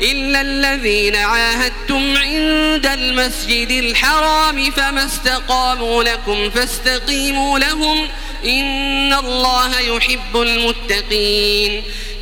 إلا الذين عاهدتم عند المسجد الحرام فما استقاموا لكم فاستقيموا لهم إن الله يحب المتقين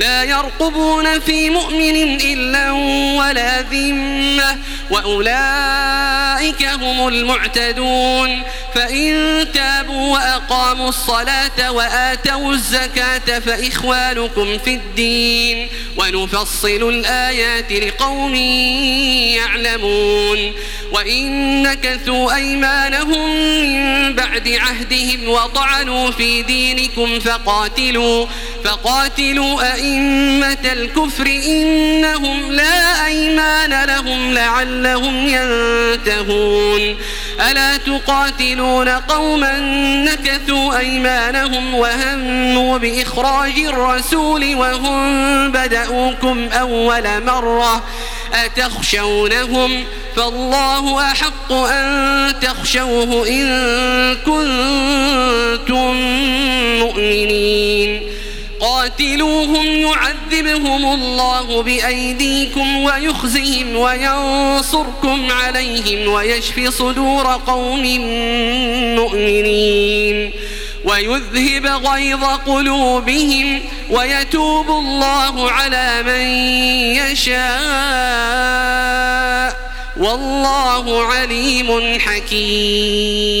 لا يرقبون في مؤمن إلا ولا ذمة وأولئك هم المعتدون. فإن تابوا وأقاموا الصلاة وآتوا الزكاة فإخوانكم في الدين. ونفصل الآيات لقوم يعلمون. وإن نكثوا أيمانهم من بعد عهدهم وطعنوا في دينكم فقاتلوا فقاتلوا أئمة الكفر إنهم لا أيمان لهم لعلهم ينتهون. ألا تقاتلون قوما نكثوا أيمانهم وهموا بإخراج الرسول وهم بدأوكم أول مرة أتخشونهم فالله أحق أن تخشوه إن كنتم مؤمنين. قاتلوهم يعذبهم الله بأيديكم ويخزهم وينصركم عليهم ويشفي صدور قوم مؤمنين ويذهب غيظ قلوبهم ويتوب الله على من يشاء. والله عليم حكيم.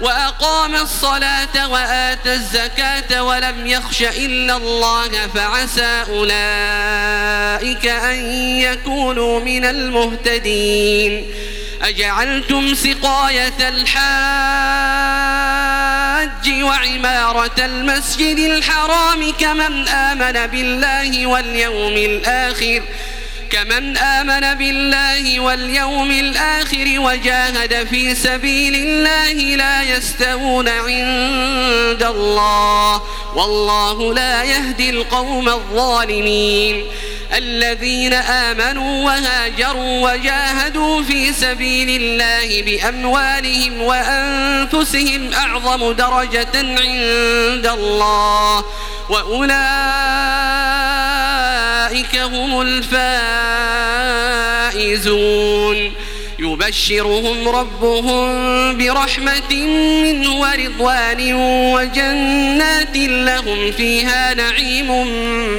وأقام الصلاة وآتى الزكاة ولم يخش إلا الله فعسى أولئك أن يكونوا من المهتدين. أجعلتم سقاية الحاج وعمارة المسجد الحرام كمن آمن بالله واليوم الآخر ۖ كمن آمن بالله واليوم الآخر وجاهد في سبيل الله لا يستوون عند الله والله لا يهدي القوم الظالمين الذين آمنوا وهاجروا وجاهدوا في سبيل الله بأموالهم وأنفسهم أعظم درجة عند الله وأولئك هم الفائزون. يبشرهم ربهم برحمة منه ورضوان وجنات لهم فيها نعيم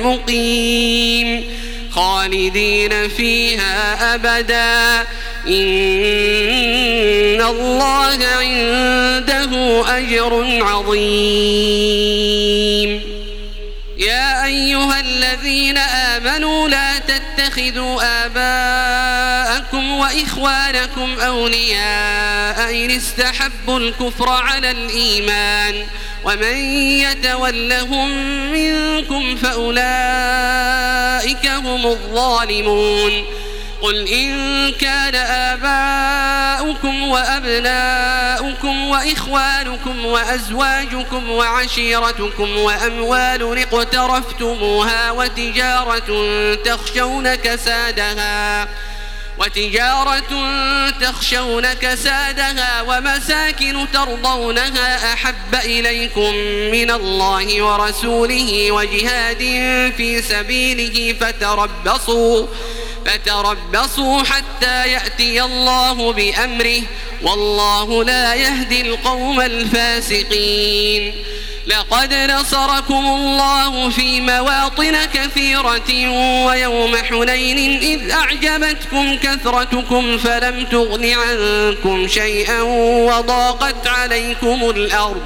مقيم. خالدين فيها أبدا. إن الله عنده أجر عظيم. يا أيها الذين آمنوا لا تتخذوا آباءكم وإخوانكم أولياء إن استحبوا الكفر على الإيمان ومن يتولهم منكم فأولئك هم الظالمون قل إن كان آباؤكم وأبناؤكم وإخوانكم وأزواجكم وعشيرتكم وأموال اقترفتموها وتجارة تخشون كسادها وتجارة تخشون كسادها ومساكن ترضونها أحب إليكم من الله ورسوله وجهاد في سبيله فتربصوا فتربصوا حتى يأتي الله بأمره والله لا يهدي القوم الفاسقين. لقد نصركم الله في مواطن كثيرة ويوم حنين إذ أعجبتكم كثرتكم فلم تغن عنكم شيئا وضاقت عليكم الأرض.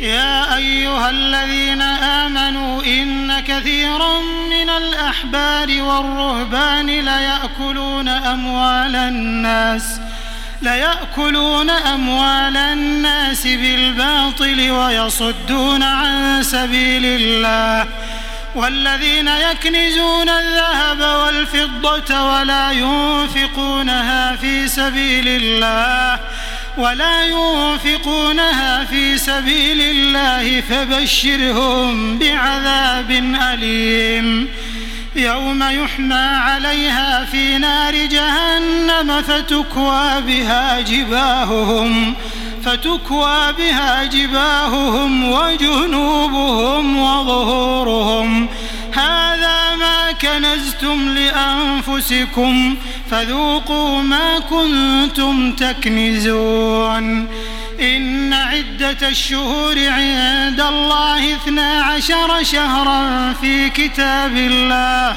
يا أيها الذين آمنوا إن كثيرا من الأحبار والرهبان ليأكلون أموال الناس ليأكلون أموال الناس بالباطل ويصدون عن سبيل الله والذين يكنزون الذهب والفضة ولا ينفقونها في سبيل الله ولا ينفقونها في سبيل الله فبشرهم بعذاب أليم. يوم يحمى عليها في نار جهنم فتكوى بها جباههم فتكوى بها جباههم وجنوبهم وظهورهم. كنزتم لأنفسكم فذوقوا ما كنتم تكنزون. إن عدة الشهور عند الله اثنا عشر شهرا في كتاب الله.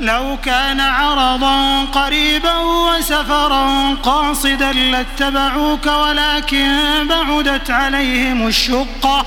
لو كان عرضا قريبا وسفرا قاصدا لاتبعوك ولكن بعدت عليهم الشقة.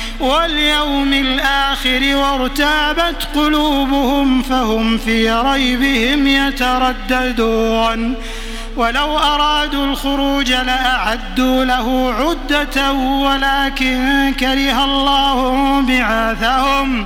واليوم الآخر وارتابت قلوبهم فهم في ريبهم يترددون. ولو أرادوا الخروج لأعدوا له عدة ولكن كره الله بعاثهم.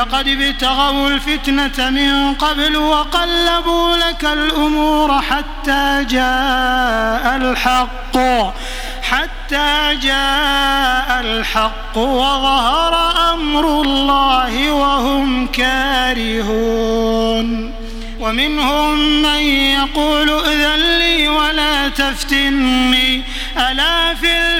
لقد ابتغوا الفتنة من قبل وقلبوا لك الأمور حتى جاء الحق حتى جاء الحق وظهر أمر الله وهم كارهون. ومنهم من يقول ائذن لي ولا تفتني ألا في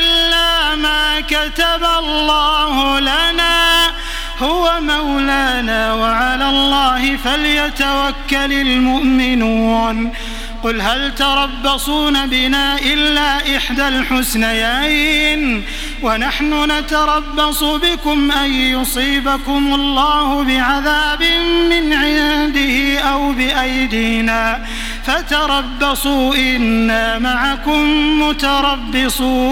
ما كتب الله لنا هو مولانا وعلى الله فليتوكل المؤمنون. قل هل تربصون بنا إلا إحدى الحسنيين؟ ونحن نتربص بكم أن يصيبكم الله بعذاب من عنده أو بأيدينا. فتربصوا إنا معكم متربصون.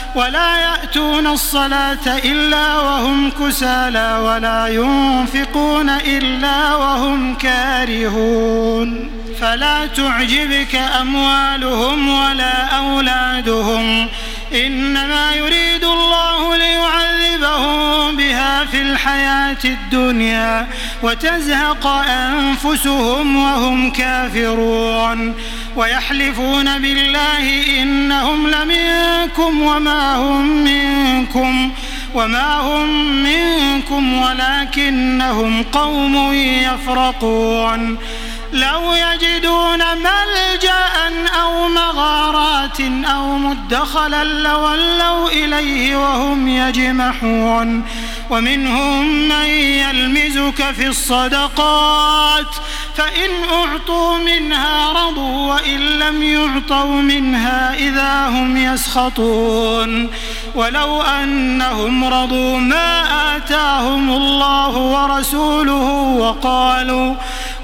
ولا يأتون الصلاة إلا وهم كسالى ولا ينفقون إلا وهم كارهون. فلا تعجبك أموالهم ولا أولادهم. إنما يريد الله ليعذبهم بها في الحياة الدنيا وتزهق أنفسهم وهم كافرون ويحلفون بالله إنهم لمنكم وما هم منكم وما هم منكم ولكنهم قوم يفرقون لو يجدون ملجأ أو أو مدخلا لولوا إليه وهم يجمحون ومنهم من يلمزك في الصدقات فإن أعطوا منها رضوا وإن لم يعطوا منها إذا هم يسخطون ولو أنهم رضوا ما آتاهم الله ورسوله وقالوا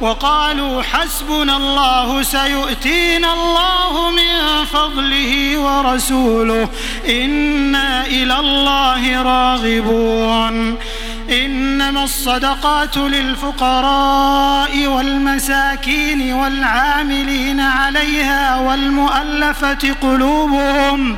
وقالوا حسبنا الله سيؤتينا الله من فضله ورسوله. إنا إلى الله راغبون. إنما الصدقات للفقراء والمساكين والعاملين عليها والمؤلفة قلوبهم.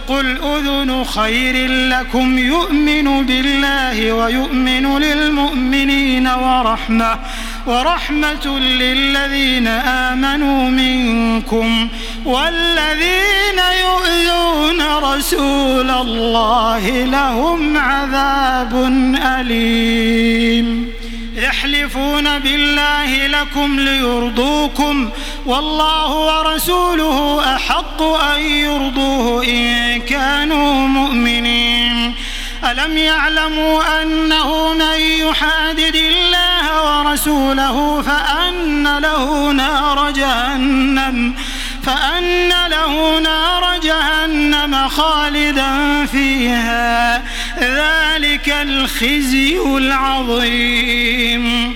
قل أذن خير لكم يؤمن بالله ويؤمن للمؤمنين ورحمة ورحمة للذين آمنوا منكم والذين يؤذون رسول الله لهم عذاب أليم يحلفون بالله لكم ليرضوكم والله ورسوله أحق أن يرضوه إن كانوا مؤمنين. ألم يعلموا أنه من يحادد الله ورسوله فأن له نار جهنم فأن له نار جهنم خالدا فيها. ذلك الخزي العظيم.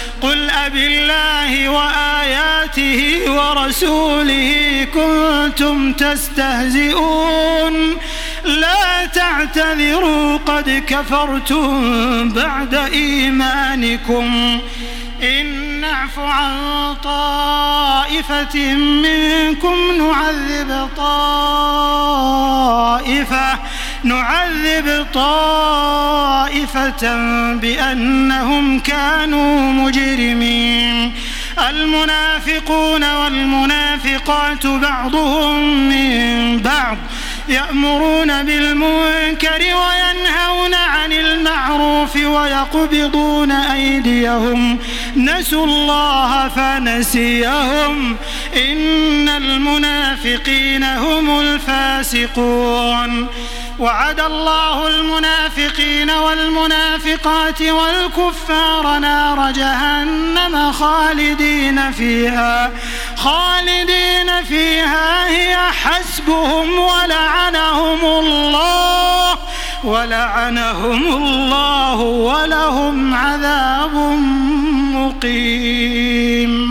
قل أبالله وآياته ورسوله كنتم تستهزئون. لا تعتذروا قد كفرتم بعد إيمانكم. إن نعف عن طائفة منكم نعذب طائفة. نعذب طائفة بأنهم كانوا مجرمين. المنافقون والمنافقات بعضهم من بعض يأمرون بالمنكر وينهون عن المعروف ويقبضون أيديهم. نسوا الله فنسيهم. إن المنافقين هم الفاسقون. وعد الله المنافقين والمنافقات والكفار نار جهنم خالدين فيها. خالدين فيها هي حسبهم ولعنهم الله ولعنهم الله ولهم عذاب مقيم.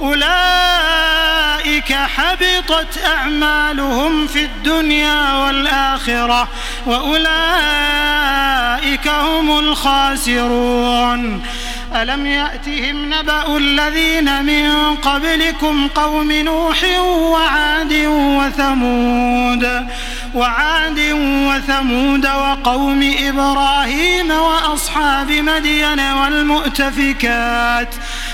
أولئك حبطت أعمالهم في الدنيا والآخرة وأولئك هم الخاسرون. ألم يأتهم نبأ الذين من قبلكم قوم نوح وعاد وثمود وعاد وثمود وقوم إبراهيم وأصحاب مدين والمؤتفكات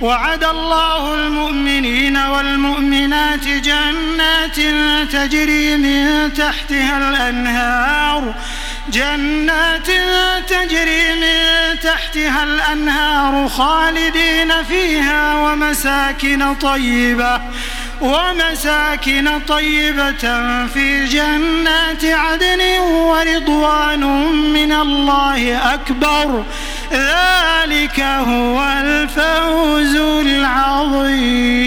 وعد الله المؤمنين والمؤمنات جنات تجري من تحتها الأنهار. جنات تجري من تحتها الأنهار خالدين فيها ومساكن طيبة. ومساكن طيبة في جنات عدن ورضوان من الله أكبر. ذلك هو الفوز العظيم.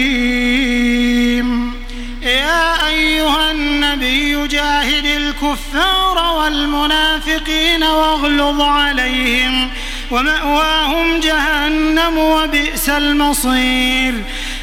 يا أيها النبي جاهد الكفار والمنافقين واغلظ عليهم ومأواهم جهنم وبئس المصير.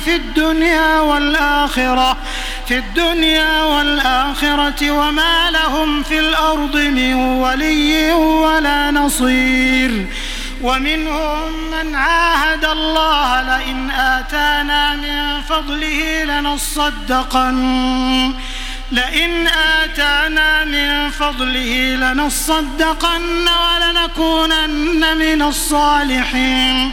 في الدنيا والآخرة في الدنيا والآخرة وما لهم في الأرض من ولي ولا نصير. ومنهم من عاهد الله لئن آتانا من فضله لنصدقن لئن آتانا من فضله لنصدقن ولنكونن من الصالحين.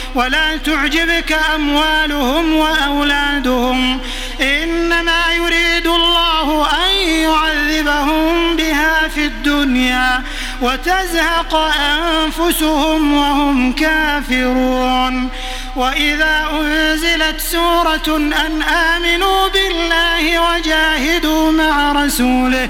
ولا تعجبك أموالهم وأولادهم إنما يريد الله أن يعذبهم بها في الدنيا وتزهق أنفسهم وهم كافرون وإذا أنزلت سورة أن آمنوا بالله وجاهدوا مع رسوله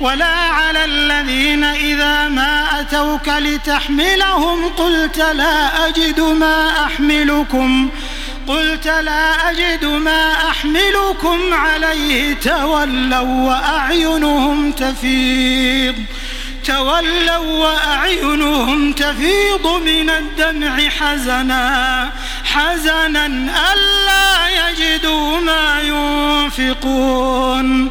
ولا على الذين إذا ما أتوك لتحملهم قلت لا أجد ما أحملكم قلت لا أجد ما أحملكم عليه تولوا وأعينهم تفيض تولوا وأعينهم تفيض من الدمع حزنا حزنا ألا يجدوا ما ينفقون.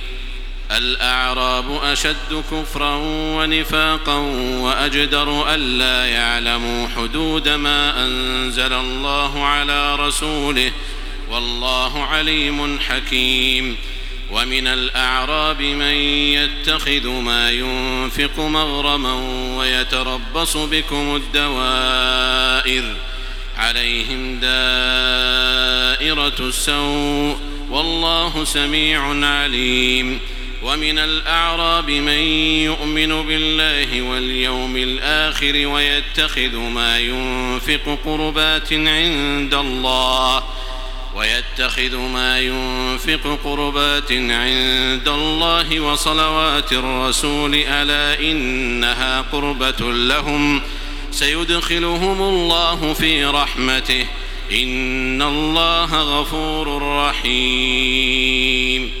الأعراب أشد كفرا ونفاقا وأجدر ألا يعلموا حدود ما أنزل الله على رسوله والله عليم حكيم. ومن الأعراب من يتخذ ما ينفق مغرما ويتربص بكم الدوائر عليهم دائرة السوء والله سميع عليم. ومن الأعراب من يؤمن بالله واليوم الآخر ويتخذ ما ينفق قربات عند الله ويتخذ ما ينفق قربات عند الله وصلوات الرسول ألا إنها قربة لهم؟ سيدخلهم الله في رحمته. إن الله غفور رحيم.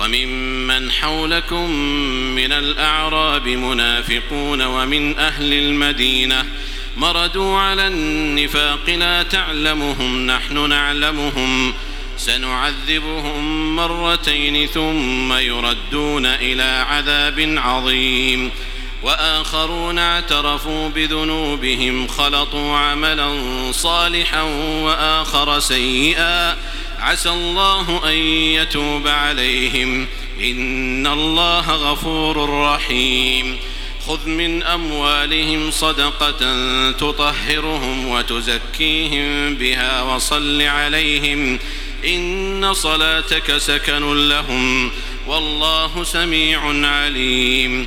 وممن حولكم من الأعراب منافقون ومن أهل المدينة مردوا على النفاق لا تعلمهم نحن نعلمهم سنعذبهم مرتين ثم يردون إلى عذاب عظيم وآخرون اعترفوا بذنوبهم خلطوا عملا صالحا وآخر سيئا عسى الله أن يتوب عليهم. إن الله غفور رحيم. خذ من أموالهم صدقة تطهرهم وتزكيهم بها وصل عليهم. إن صلاتك سكن لهم. والله سميع عليم.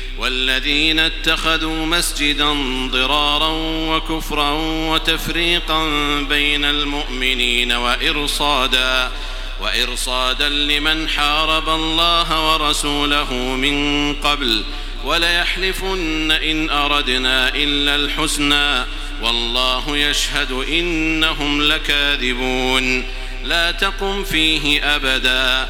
والذين اتخذوا مسجدا ضرارا وكفرا وتفريقا بين المؤمنين وإرصادا وإرصادا لمن حارب الله ورسوله من قبل وليحلفن إن أردنا إلا الحسنى والله يشهد إنهم لكاذبون. لا تقم فيه أبدا.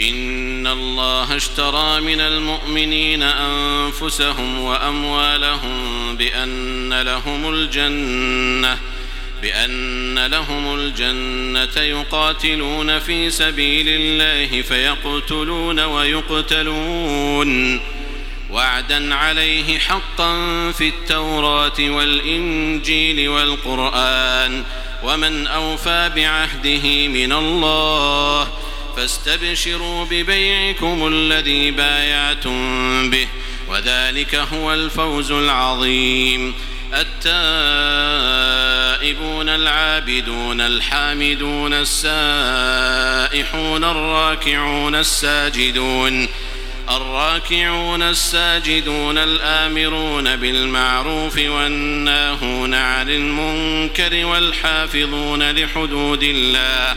إن الله اشترى من المؤمنين أنفسهم وأموالهم بأن لهم الجنة بأن لهم الجنة يقاتلون في سبيل الله فيقتلون ويقتلون. وعدا عليه حقا في التوراة والإنجيل والقرآن ومن أوفى بعهده من الله فاستبشروا ببيعكم الذي بايعتم به وذلك هو الفوز العظيم. التائبون العابدون الحامدون السائحون الراكعون الساجدون الراكعون الساجدون الآمرون بالمعروف والناهون عن المنكر والحافظون لحدود الله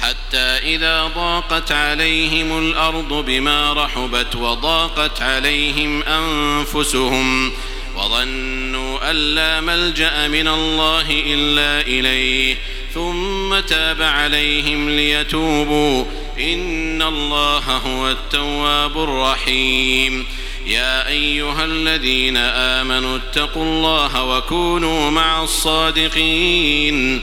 حتى إذا ضاقت عليهم الأرض بما رحبت وضاقت عليهم أنفسهم وظنوا أن لا ملجأ من الله إلا إليه ثم تاب عليهم ليتوبوا إن الله هو التواب الرحيم. يا أيها الذين آمنوا اتقوا الله وكونوا مع الصادقين.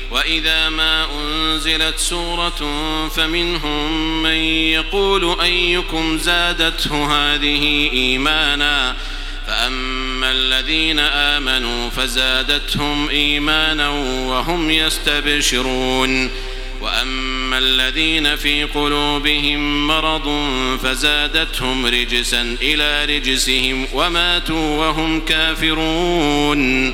وإذا ما أنزلت سورة فمنهم من يقول أيكم زادته هذه إيمانا فأما الذين آمنوا فزادتهم إيمانا وهم يستبشرون وأما الذين في قلوبهم مرض فزادتهم رجسا إلى رجسهم وماتوا وهم كافرون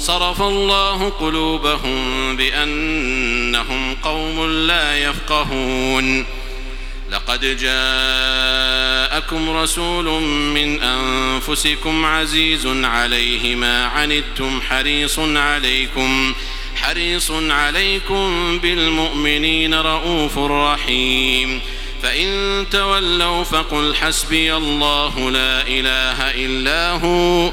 صرف الله قلوبهم بأنهم قوم لا يفقهون. لقد جاءكم رسول من أنفسكم عزيز عليه ما عنتم حريص عليكم حريص عليكم بالمؤمنين رؤوف رحيم. فإن تولوا فقل حسبي الله لا إله إلا هو